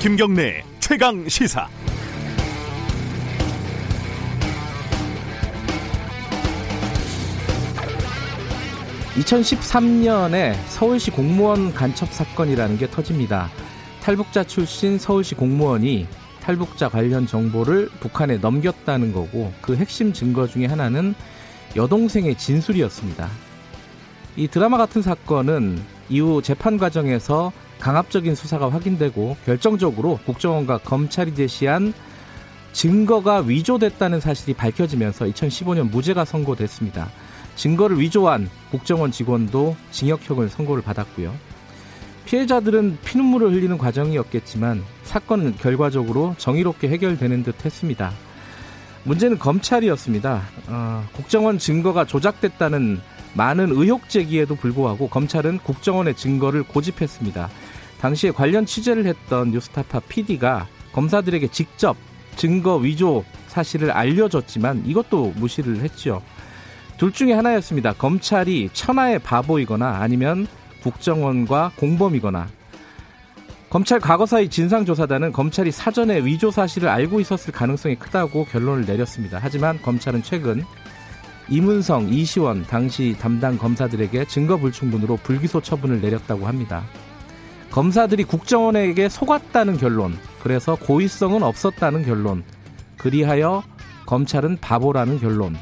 김경래 최강 시사. (2013년에) 서울시 공무원 간첩 사건이라는 게 터집니다 탈북자 출신 서울시 공무원이 탈북자 관련 정보를 북한에 넘겼다는 거고 그 핵심 증거 중에 하나는 여동생의 진술이었습니다. 이 드라마 같은 사건은 이후 재판 과정에서 강압적인 수사가 확인되고 결정적으로 국정원과 검찰이 제시한 증거가 위조됐다는 사실이 밝혀지면서 2015년 무죄가 선고됐습니다. 증거를 위조한 국정원 직원도 징역형을 선고를 받았고요. 피해자들은 피눈물을 흘리는 과정이었겠지만 사건은 결과적으로 정의롭게 해결되는 듯 했습니다. 문제는 검찰이었습니다. 어, 국정원 증거가 조작됐다는 많은 의혹 제기에도 불구하고 검찰은 국정원의 증거를 고집했습니다. 당시에 관련 취재를 했던 뉴스타파 PD가 검사들에게 직접 증거 위조 사실을 알려줬지만 이것도 무시를 했죠. 둘 중에 하나였습니다. 검찰이 천하의 바보이거나 아니면 국정원과 공범이거나 검찰 과거사의 진상조사단은 검찰이 사전에 위조 사실을 알고 있었을 가능성이 크다고 결론을 내렸습니다. 하지만 검찰은 최근 이문성, 이시원 당시 담당 검사들에게 증거 불충분으로 불기소 처분을 내렸다고 합니다. 검사들이 국정원에게 속았다는 결론, 그래서 고의성은 없었다는 결론, 그리하여 검찰은 바보라는 결론.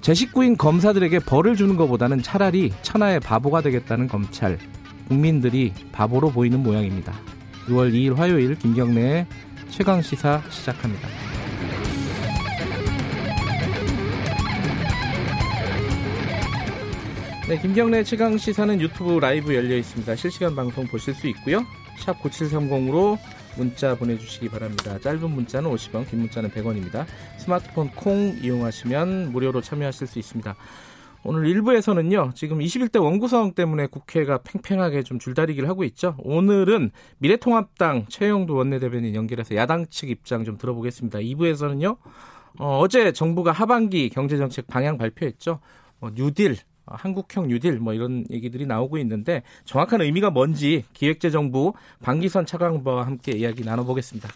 제 식구인 검사들에게 벌을 주는 것보다는 차라리 천하의 바보가 되겠다는 검찰. 국민들이 바보로 보이는 모양입니다. 6월 2일 화요일 김경래의 최강 시사 시작합니다. 네, 김경래 최강 시사는 유튜브 라이브 열려 있습니다. 실시간 방송 보실 수 있고요. 샵 9730으로 문자 보내주시기 바랍니다. 짧은 문자는 50원, 긴 문자는 100원입니다. 스마트폰 콩 이용하시면 무료로 참여하실 수 있습니다. 오늘 1부에서는요, 지금 21대 원구성 때문에 국회가 팽팽하게 좀 줄다리기를 하고 있죠. 오늘은 미래통합당 최영도 원내대변인 연결해서 야당 측 입장 좀 들어보겠습니다. 2부에서는요, 어, 제 정부가 하반기 경제정책 방향 발표했죠. 어, 뉴딜, 어, 한국형 뉴딜 뭐 이런 얘기들이 나오고 있는데 정확한 의미가 뭔지 기획재정부 방기선 차관과와 함께 이야기 나눠보겠습니다.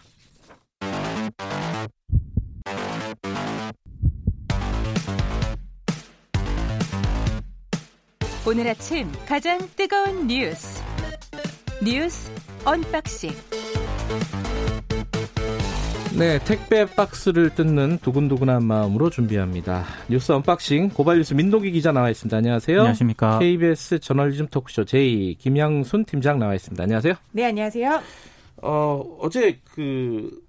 오늘 아침 가장 뜨거운 뉴스 뉴스 unboxing 네, 택배 박스를 뜯는 두근두근한 마음으로 준비합니다. 뉴스 unboxing 고발뉴스 민동기 기자 나와 있습니다. 안녕하세요. 안녕하십니까. KBS 저널리즘 토크쇼 J의 김양순 팀장 나와 있습니다. 안녕하세요. 네, 안녕하세요. 어, 어제 그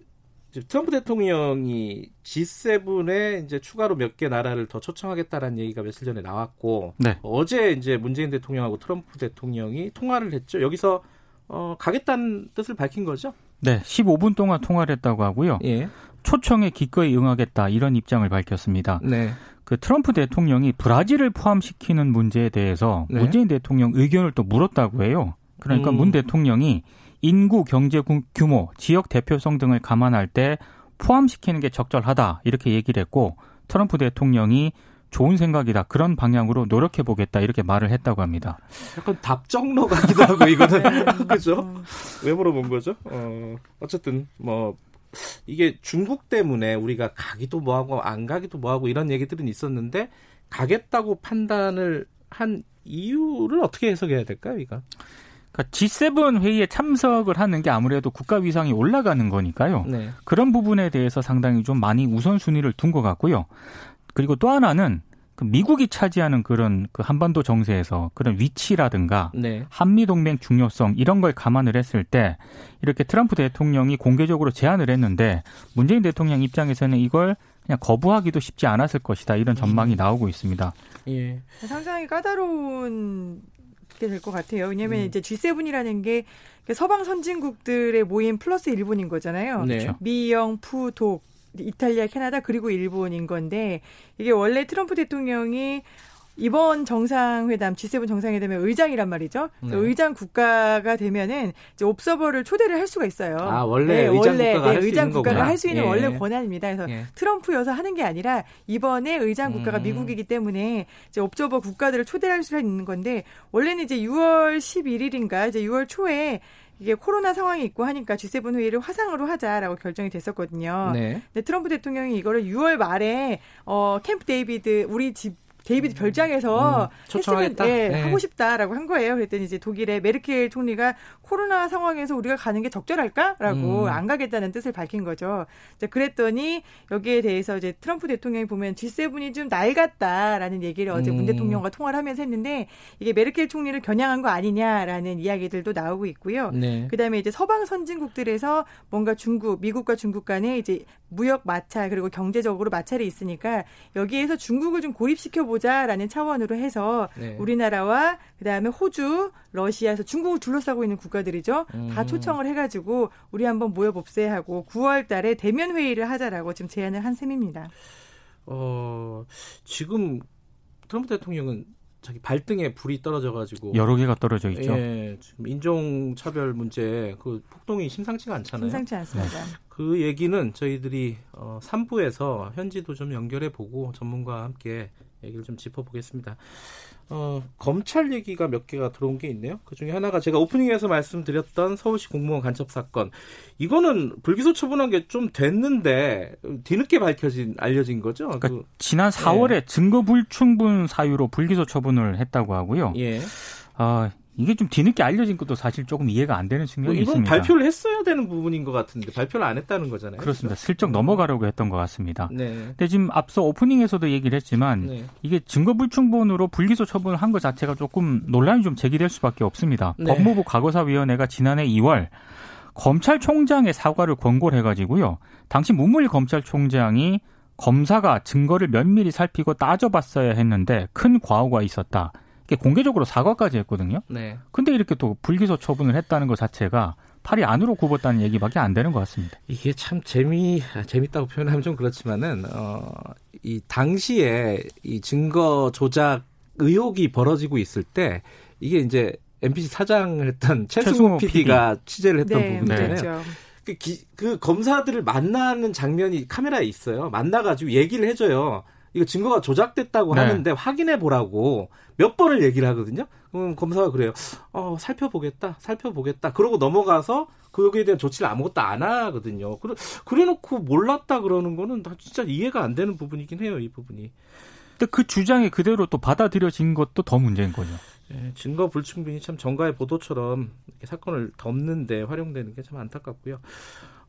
트럼프 대통령이 G7에 이제 추가로 몇 개 나라를 더 초청하겠다라는 얘기가 며칠 전에 나왔고 네. 어제 이제 문재인 대통령하고 트럼프 대통령이 통화를 했죠. 여기서 어, 가겠다는 뜻을 밝힌 거죠. 네, 15분 동안 통화를 했다고 하고요. 예. 초청에 기꺼이 응하겠다 이런 입장을 밝혔습니다. 네. 그 트럼프 대통령이 브라질을 포함시키는 문제에 대해서 네. 문재인 대통령 의견을 또 물었다고 해요. 그러니까 음. 문 대통령이 인구, 경제 규모, 지역 대표성 등을 감안할 때 포함시키는 게 적절하다 이렇게 얘기를 했고 트럼프 대통령이 좋은 생각이다. 그런 방향으로 노력해 보겠다. 이렇게 말을 했다고 합니다. 약간 답정너 같기도 하고 이거는 그죠? 왜 물어본 거죠? 어, 어쨌든 뭐 이게 중국 때문에 우리가 가기도 뭐하고 안 가기도 뭐하고 이런 얘기들은 있었는데 가겠다고 판단을 한 이유를 어떻게 해석해야 될까요, 이거? 그러니까 G7 회의에 참석을 하는 게 아무래도 국가 위상이 올라가는 거니까요. 네. 그런 부분에 대해서 상당히 좀 많이 우선순위를 둔 것 같고요. 그리고 또 하나는 그 미국이 차지하는 그런 그 한반도 정세에서 그런 위치라든가 네. 한미 동맹 중요성 이런 걸 감안을 했을 때 이렇게 트럼프 대통령이 공개적으로 제안을 했는데 문재인 대통령 입장에서는 이걸 그냥 거부하기도 쉽지 않았을 것이다 이런 전망이 음. 나오고 있습니다. 예. 상당히 까다로운 게 될 것 같아요. 왜냐하면 음. 이제 G7이라는 게 서방 선진국들의 모임 플러스 일본인 거잖아요. 네. 미영, 푸, 독 이탈리아, 캐나다 그리고 일본인 건데 이게 원래 트럼프 대통령이 이번 정상회담 G7 정상회담의 의장이란 말이죠. 네. 의장 국가가 되면은 이제 옵서버를 초대를 할 수가 있어요. 아 원래 네, 의장 원래 국가가 네, 의장 국가가 할 수 있는 예. 원래 권한입니다. 그래서 예. 트럼프여서 하는 게 아니라 이번에 의장 국가가 음. 미국이기 때문에 이제 옵저버 국가들을 초대할 수 있는 건데 원래는 이제 6월 11일인가 이제 6월 초에 이게 코로나 상황이 있고 하니까 G7 회의를 화상으로 하자라고 결정이 됐었거든요. 네. 근데 트럼프 대통령이 이거를 6월 말에 어 캠프 데이비드 우리 집 데이비드 음. 별장에서 음, 초청하겠다. 예, 네. 하고 싶다라고 한 거예요. 그랬더니 이제 독일의 메르켈 총리가 코로나 상황에서 우리가 가는 게 적절할까라고 음. 안 가겠다는 뜻을 밝힌 거죠. 이제 그랬더니 여기에 대해서 이제 트럼프 대통령이 보면 G7이 좀 낡았다라는 얘기를 어제 문 음. 대통령과 통화를 하면서 했는데 이게 메르켈 총리를 겨냥한 거 아니냐라는 이야기들도 나오고 있고요. 네. 그다음에 이제 서방 선진국들에서 뭔가 중국, 미국과 중국 간에 이제 무역 마찰 그리고 경제적으로 마찰이 있으니까 여기에서 중국을 좀 고립시켜 보 보자라는 차원으로 해서 네. 우리나라와 그다음에 호주, 러시아에서 중국을 둘러싸고 있는 국가들이죠. 음. 다 초청을 해 가지고 우리 한번 모여 봅세 하고 9월 달에 대면 회의를 하자라고 지금 제안을 한 셈입니다. 어 지금 트럼프 대통령은 자기 발등에 불이 떨어져가지고 여러 개가 떨어져 있죠. 예, 지금 인종 차별 문제 그 폭동이 심상치가 않잖아요. 심상치 않습니다. 네. 그 얘기는 저희들이 어, 3부에서 현지도 좀 연결해 보고 전문가와 함께 얘기를 좀 짚어보겠습니다. 어, 검찰 얘기가 몇 개가 들어온 게 있네요. 그 중에 하나가 제가 오프닝에서 말씀드렸던 서울시 공무원 간첩 사건. 이거는 불기소 처분한 게 좀 됐는데 뒤늦게 밝혀진 알려진 거죠. 그러니까 그, 지난 4월에 예. 증거 불충분 사유로 불기소 처분을 했다고 하고요. 예. 아, 이게 좀 뒤늦게 알려진 것도 사실 조금 이해가 안 되는 측면이 뭐 이건 있습니다. 발표를 했어야 되는 부분인 것 같은데 발표를 안 했다는 거잖아요. 그렇습니다. 그렇죠? 슬쩍 넘어가려고 했던 것 같습니다. 네. 근데 지금 앞서 오프닝에서도 얘기를 했지만 네. 이게 증거불충분으로 불기소 처분을 한 것 자체가 조금 논란이 좀 제기될 수밖에 없습니다. 네. 법무부 과거사위원회가 지난해 2월 검찰총장의 사과를 권고를 해가지고요. 당시 문무일 검찰총장이 검사가 증거를 면밀히 살피고 따져봤어야 했는데 큰 과오가 있었다. 공개적으로 사과까지 했거든요. 네. 근데 이렇게 또 불기소 처분을 했다는 것 자체가 팔이 안으로 굽었다는 얘기밖에 안 되는 것 같습니다. 이게 참 재미 재밌다고 표현하면 좀 그렇지만은 어, 이 당시에 이 증거 조작 의혹이 벌어지고 있을 때 이게 이제 MBC 사장을 했던 최승호 PD가 PD. 취재를 했던 네, 부분이잖아요. 네. 그렇죠. 그, 기, 그 검사들을 만나는 장면이 카메라에 있어요. 만나가지고 얘기를 해줘요. 이거 증거가 조작됐다고 네. 하는데 확인해 보라고 몇 번을 얘기를 하거든요. 그럼 검사가 그래요. 어, 살펴보겠다, 살펴보겠다. 그러고 넘어가서 그 여기에 대한 조치를 아무것도 안 하거든요. 그래, 그래 놓고 몰랐다 그러는 거는 다 진짜 이해가 안 되는 부분이긴 해요, 이 부분이. 근데 그 주장이 그대로 또 받아들여진 것도 더 문제인 거죠. 예, 증거 불충분이 참 정가의 보도처럼 사건을 덮는데 활용되는 게 참 안타깝고요.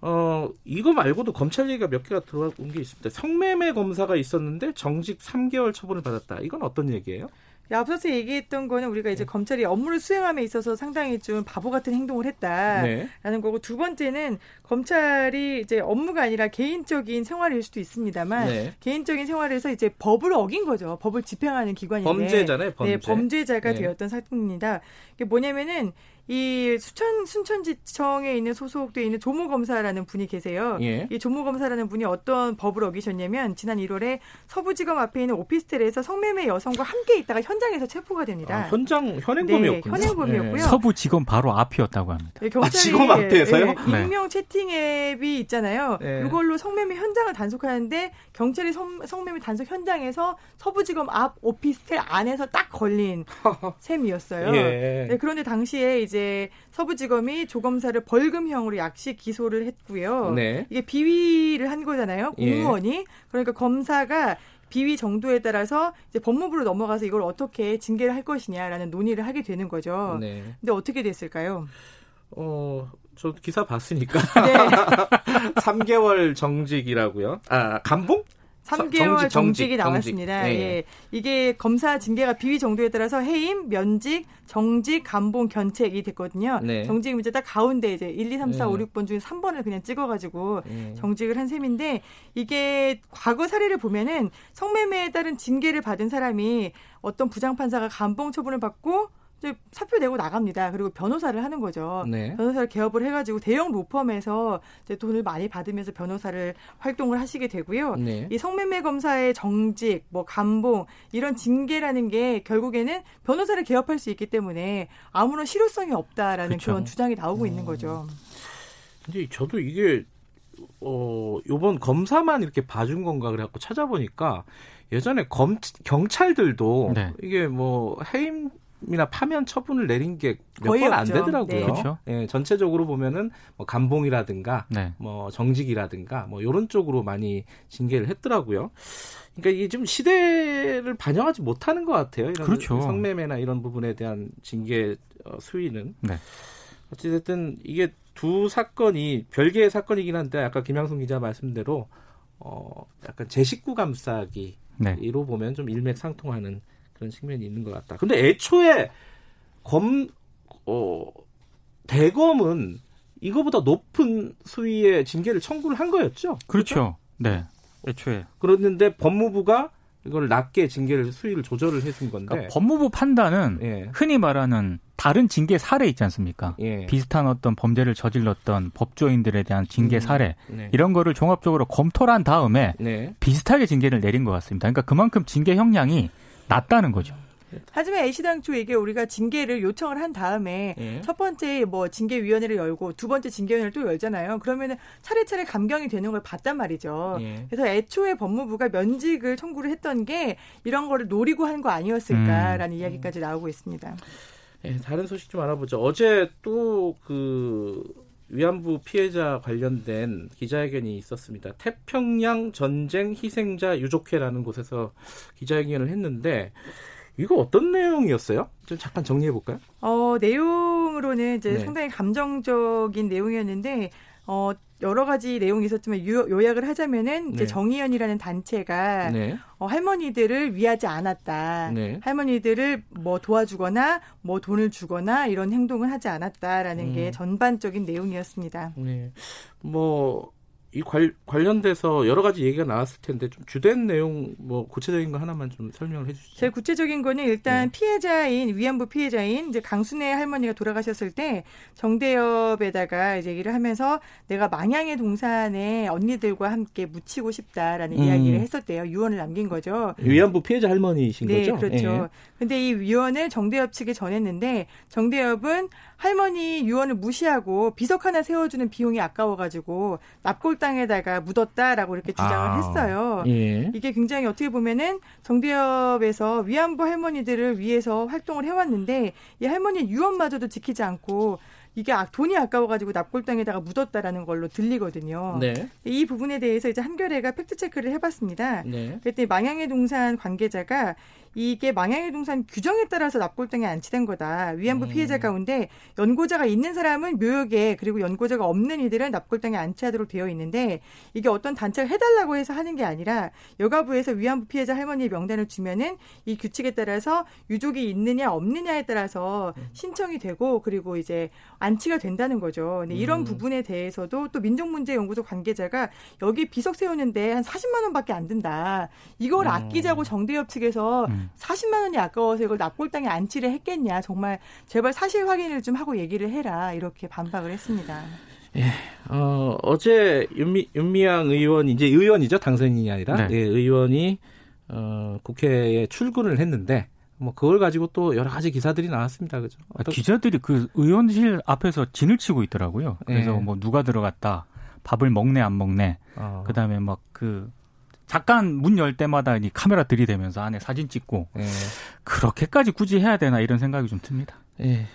어, 이거 말고도 검찰 얘기가 몇 개가 들어온 게 있습니다. 성매매 검사가 있었는데 정직 3개월 처분을 받았다. 이건 어떤 얘기예요? 앞서서 얘기했던 거는 우리가 이제 네. 검찰이 업무를 수행함에 있어서 상당히 좀 바보 같은 행동을 했다라는 네. 거고 두 번째는 검찰이 이제 업무가 아니라 개인적인 생활일 수도 있습니다만 네. 개인적인 생활에서 이제 법을 어긴 거죠. 법을 집행하는 기관인데 범죄잖아요. 범죄. 네, 범죄자가 네. 되었던 사건입니다. 이게 뭐냐면은 이 수천 순천지청에 있는 소속돼 있는 조모 검사라는 분이 계세요. 예. 이 조모 검사라는 분이 어떤 법을 어기셨냐면 지난 1월에 서부지검 앞에 있는 오피스텔에서 성매매 여성과 함께 있다가 현장에서 체포가 됩니다. 아, 현장 현행범이었군요. 네, 현행범이었고요. 네. 서부지검 바로 앞이었다고 합니다. 네, 경찰이 아, 지검 앞에서요? 네, 익명 채팅 앱이 있잖아요. 네. 이걸로 성매매 현장을 단속하는데 경찰이 성, 성매매 단속 현장에서 서부지검 앞 오피스텔 안에서 딱 걸린 셈이었어요. 예. 네, 그런데 당시에 이제 이제 서부지검이 조검사를 벌금형으로 약식 기소를 했고요. 네. 이게 비위를 한 거잖아요. 예. 공무원이. 예. 그러니까 검사가 비위 정도에 따라서 이제 법무부로 넘어가서 이걸 어떻게 징계를 할 것이냐라는 논의를 하게 되는 거죠. 네. 근데 어떻게 됐을까요? 어, 저 기사 봤으니까. 네. 3개월 정직이라고요. 아, 감봉? 3개월 정직, 이 나왔습니다. 정직. 네. 예. 이게 검사 징계가 비위 정도에 따라서 해임, 면직, 정직, 감봉, 견책이 됐거든요. 네. 정직이 이제 딱 가운데 이제 1, 2, 3, 4, 네. 5, 6번 중에 3번을 그냥 찍어가지고 네. 정직을 한 셈인데 이게 과거 사례를 보면은 성매매에 따른 징계를 받은 사람이 어떤 부장판사가 감봉 처분을 받고 이제 사표 내고 나갑니다. 그리고 변호사를 하는 거죠. 네. 변호사를 개업을 해가지고 대형 로펌에서 이제 돈을 많이 받으면서 변호사를 활동을 하시게 되고요. 네. 이 성매매 검사의 정직, 뭐 감봉 이런 징계라는 게 결국에는 변호사를 개업할 수 있기 때문에 아무런 실효성이 없다라는 그쵸. 그런 주장이 나오고 음. 있는 거죠. 근데 저도 이게 어 요번 검사만 이렇게 봐준 건가 그래갖고 찾아보니까 예전에 검 경찰들도 네. 이게 뭐 해임 이나 파면 처분을 내린 게 몇 번 안 되더라고요. 네. 그렇죠. 예, 전체적으로 보면은 뭐 감봉이라든가 네. 뭐 정직이라든가 뭐 이런 쪽으로 많이 징계를 했더라고요. 그러니까 이게 좀 시대를 반영하지 못하는 것 같아요. 이런 그렇죠. 성매매나 이런 부분에 대한 징계 어, 수위는. 네. 어찌됐든 이게 두 사건이 별개의 사건이긴 한데 아까 김양순 기자 말씀대로 어 약간 제 식구 감싸기로 네. 보면 좀 일맥상통하는 그런 측면이 있는 것 같다. 근데 애초에 검, 어, 대검은 이거보다 높은 수위의 징계를 청구를 한 거였죠? 그렇죠. 그렇죠? 네. 애초에. 그랬는데 법무부가 이걸 낮게 징계를 수위를 조절을 해준 건데 그러니까 법무부 판단은 예. 흔히 말하는 다른 징계 사례 있지 않습니까? 예. 비슷한 어떤 범죄를 저질렀던 법조인들에 대한 징계 음. 사례 네. 이런 거를 종합적으로 검토를 한 다음에 네. 비슷하게 징계를 내린 것 같습니다. 그러니까 그만큼 징계 형량이 낮다는 거죠. 하지만 애시당초 이게 우리가 징계를 요청을 한 다음에 예. 첫 번째 뭐 징계위원회를 열고 두 번째 징계위원회를 또 열잖아요. 그러면은 차례차례 감경이 되는 걸 봤단 말이죠. 예. 그래서 애초에 법무부가 면직을 청구를 했던 게 이런 거를 노리고 한 거 아니었을까라는 음. 이야기까지 나오고 있습니다. 예, 다른 소식 좀 알아보죠. 어제 또그 위안부 피해자 관련된 기자회견이 있었습니다. 태평양 전쟁 희생자 유족회라는 곳에서 기자회견을 했는데 이거 어떤 내용이었어요? 좀 잠깐 정리해 볼까요? 어, 내용으로는 이제 네. 상당히 감정적인 내용이었는데 어, 여러 가지 내용이 있었지만 유, 요약을 하자면은 이제 네. 정의연이라는 단체가 네. 어, 할머니들을 위하지 않았다. 네. 할머니들을 뭐 도와주거나 뭐 돈을 주거나 이런 행동을 하지 않았다라는 음. 게 전반적인 내용이었습니다. 네. 뭐 이 관, 관련돼서 여러 가지 얘기가 나왔을 텐데 좀 주된 내용 뭐 구체적인 거 하나만 좀 설명을 해주시죠. 제일 구체적인 거는 일단 네. 피해자인 위안부 피해자인 이제 강순애 할머니가 돌아가셨을 때 정대협에다가 이제 얘기를 하면서 내가 망향의 동산에 언니들과 함께 묻히고 싶다라는 음. 이야기를 했었대요. 유언을 남긴 거죠. 위안부 피해자 할머니이신 네, 거죠? 그렇죠. 네. 근데 이 유언을 정대협 측에 전했는데 정대협은 할머니 유언을 무시하고 비석 하나 세워주는 비용이 아까워가지고 납골당에다가 묻었다라고 이렇게 주장을 아, 했어요. 예. 이게 굉장히 어떻게 보면은 정대협에서 위안부 할머니들을 위해서 활동을 해왔는데 이 할머니 유언마저도 지키지 않고 이게 아, 돈이 아까워가지고 납골당에다가 묻었다라는 걸로 들리거든요. 네. 이 부분에 대해서 이제 한겨레가 팩트 체크를 해봤습니다. 네. 그랬더니 망향의 동산 관계자가 이게 망향의 동산 규정에 따라서 납골당에 안치된 거다. 위안부 음. 피해자 가운데 연고자가 있는 사람은 묘역에 그리고 연고자가 없는 이들은 납골당에 안치하도록 되어 있는데 이게 어떤 단체가 해달라고 해서 하는 게 아니라 여가부에서 위안부 피해자 할머니의 명단을 주면은 이 규칙에 따라서 유족이 있느냐 없느냐에 따라서 음. 신청이 되고 그리고 이제 안치가 된다는 거죠. 근데 이런 음. 부분에 대해서도 또 민족문제연구소 관계자가 여기 비석 세우는데 한 40만 원밖에 안 든다. 이걸 음. 아끼자고 정대협 측에서 음. 40만 원이 아까워서 이걸 납골당에 안치를 했겠냐. 정말 제발 사실 확인을 좀 하고 얘기를 해라. 이렇게 반박을 했습니다. 예, 어, 어제 윤미, 윤미향 의원, 이제 의원이죠. 당선인이 아니라. 네. 예, 의원이, 어, 국회에 출근을 했는데, 뭐, 그걸 가지고 또 여러 가지 기사들이 나왔습니다. 그죠? 아, 기자들이 그 의원실 앞에서 진을 치고 있더라고요. 그래서 예. 뭐, 누가 들어갔다. 밥을 먹네, 안 먹네. 어. 그 다음에 막 그, 잠깐 문 열 때마다 이 카메라 들이대면서 안에 사진 찍고 예. 그렇게까지 굳이 해야 되나 이런 생각이 좀 듭니다. 예. 네,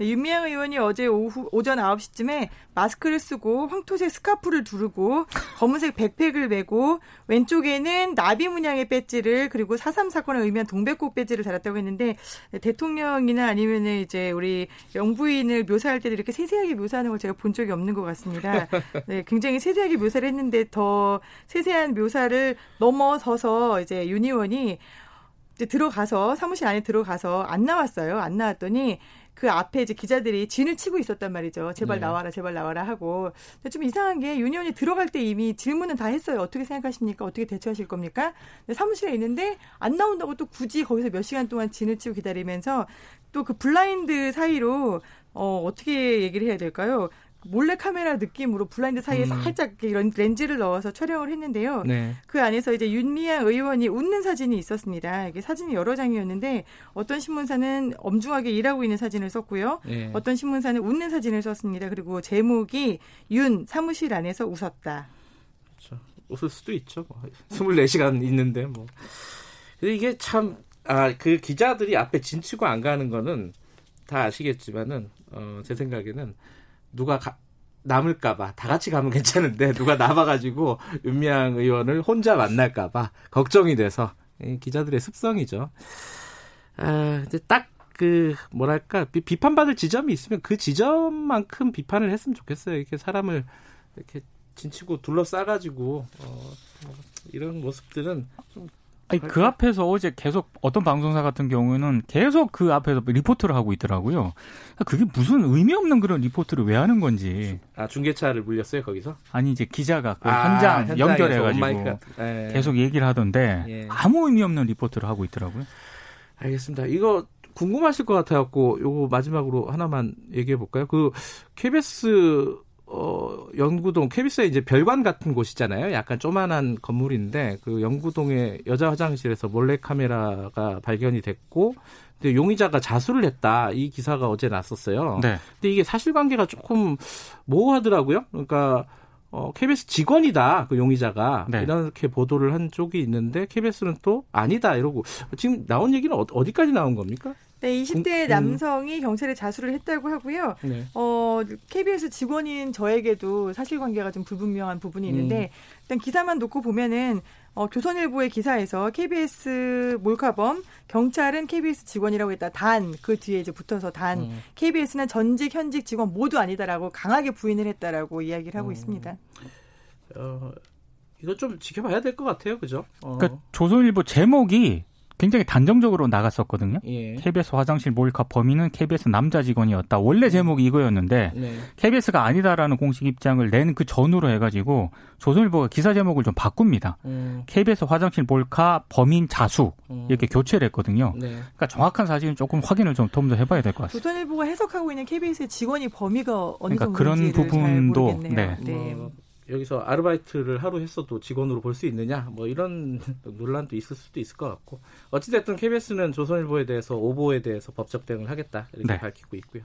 윤미향 의원이 어제 오후 오전 9시쯤에 마스크를 쓰고 황토색 스카프를 두르고 검은색 백팩을 메고 왼쪽에는 나비 문양의 배지를 그리고 4.3 사건을 의미한 동백꽃 배지를 달았다고 했는데 대통령이나 아니면 이제 우리 영부인을 묘사할 때도 이렇게 세세하게 묘사하는 걸 제가 본 적이 없는 것 같습니다. 네, 굉장히 세세하게 묘사를 했는데 더 세세한 묘사를 넘어서서 이제 윤 의원이 이제 들어가서 사무실 안에 들어가서 안 나왔어요. 안 나왔더니 그 앞에 이제 기자들이 진을 치고 있었단 말이죠. 제발 네. 나와라, 제발 나와라 하고. 근데 좀 이상한 게 유니온이 들어갈 때 이미 질문은 다 했어요. 어떻게 생각하십니까? 어떻게 대처하실 겁니까? 사무실에 있는데 안 나온다고 또 굳이 거기서 몇 시간 동안 진을 치고 기다리면서 또 그 블라인드 사이로 어, 어떻게 얘기를 해야 될까요? 몰래 카메라 느낌으로 블라인드 사이에 음. 살짝 이런 렌즈를 넣어서 촬영을 했는데요. 네. 그 안에서 이제 윤미향 의원이 웃는 사진이 있었습니다. 이게 사진이 여러 장이었는데 어떤 신문사는 엄중하게 일하고 있는 사진을 썼고요. 네. 어떤 신문사는 웃는 사진을 썼습니다. 그리고 제목이 윤 사무실 안에서 웃었다. 그렇죠. 웃을 수도 있죠. 24시간 뭐. 있는데 뭐. 근데 이게 참 아, 그 기자들이 앞에 진치고 안 가는 거는 다 아시겠지만은, 어, 제 생각에는 누가 가, 남을까봐 다 같이 가면 괜찮은데 누가 남아가지고 윤미향 의원을 혼자 만날까봐 걱정이 돼서 기자들의 습성이죠. 아, 이제 딱그 뭐랄까 비, 판받을 지점이 있으면 그 지점만큼 비판을 했으면 좋겠어요. 이렇게 사람을 이렇게 진치고 둘러싸가지고 어, 뭐 이런 모습들은 좀 아니, 그 앞에서 어제 계속 어떤 방송사 같은 경우는 계속 그 앞에서 리포트를 하고 있더라고요. 그게 무슨 의미 없는 그런 리포트를 왜 하는 건지. 아, 중계차를 물렸어요, 거기서? 아니, 이제 기자가 그 아, 현장 연결해가지고 예. 계속 얘기를 하던데 예. 아무 의미 없는 리포트를 하고 있더라고요. 알겠습니다. 이거 궁금하실 것 같아갖고 요거 마지막으로 하나만 얘기해 볼까요? 그 KBS 어, 영구동 KBS의 이제 별관 같은 곳이잖아요. 약간 조만한 건물인데 그 영구동의 여자 화장실에서 몰래 카메라가 발견이 됐고 근데 용의자가 자수를 했다. 이 기사가 어제 났었어요. 네. 근데 이게 사실관계가 조금 모호하더라고요. 그러니까 어, KBS 직원이다, 그 용의자가. 네. 이렇게 보도를 한 쪽이 있는데, KBS는 또 아니다, 이러고. 지금 나온 얘기는 어, 어디까지 나온 겁니까? 네, 20대 음. 남성이 경찰에 자수를 했다고 하고요. 네. 어, KBS 직원인 저에게도 사실관계가 좀 불분명한 부분이 있는데 음. 일단 기사만 놓고 보면은 어, 조선일보의 기사에서 KBS 몰카범 경찰은 KBS 직원이라고 했다. 단 그 뒤에 이제 붙어서 단 음. KBS는 전직 현직 직원 모두 아니다라고 강하게 부인을 했다라고 이야기를 하고 음. 있습니다. 어, 이거 좀 지켜봐야 될 것 같아요, 그죠? 어. 그러니까 조선일보 제목이 굉장히 단정적으로 나갔었거든요. 예. KBS 화장실 몰카 범인은 KBS 남자 직원이었다. 원래 제목이 이거였는데 네. KBS가 아니다라는 공식 입장을 낸 그 전후로 해가지고 조선일보가 기사 제목을 좀 바꿉니다. 음. KBS 화장실 몰카 범인 자수 음. 이렇게 교체를 했거든요. 네. 그러니까 정확한 사실은 조금 확인을 좀 더 해봐야 될 것 같습니다. 조선일보가 해석하고 있는 KBS의 직원이 범위가 어느 그러니까 그런 부분도 네. 네. 뭐. 여기서 아르바이트를 하루 했어도 직원으로 볼 수 있느냐 뭐 이런 논란도 있을 수도 있을 것 같고 어찌됐든 KBS는 조선일보에 대해서 오보에 대해서 법적 대응을 하겠다 이렇게 네. 밝히고 있고요.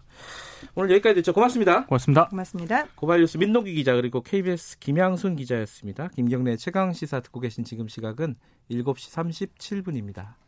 오늘 여기까지 듣죠. 고맙습니다. 고맙습니다. 고맙습니다. 고발뉴스 민노기 기자 그리고 KBS 김양순 기자였습니다. 김경래 최강 시사 듣고 계신 지금 시각은 7시 37분입니다.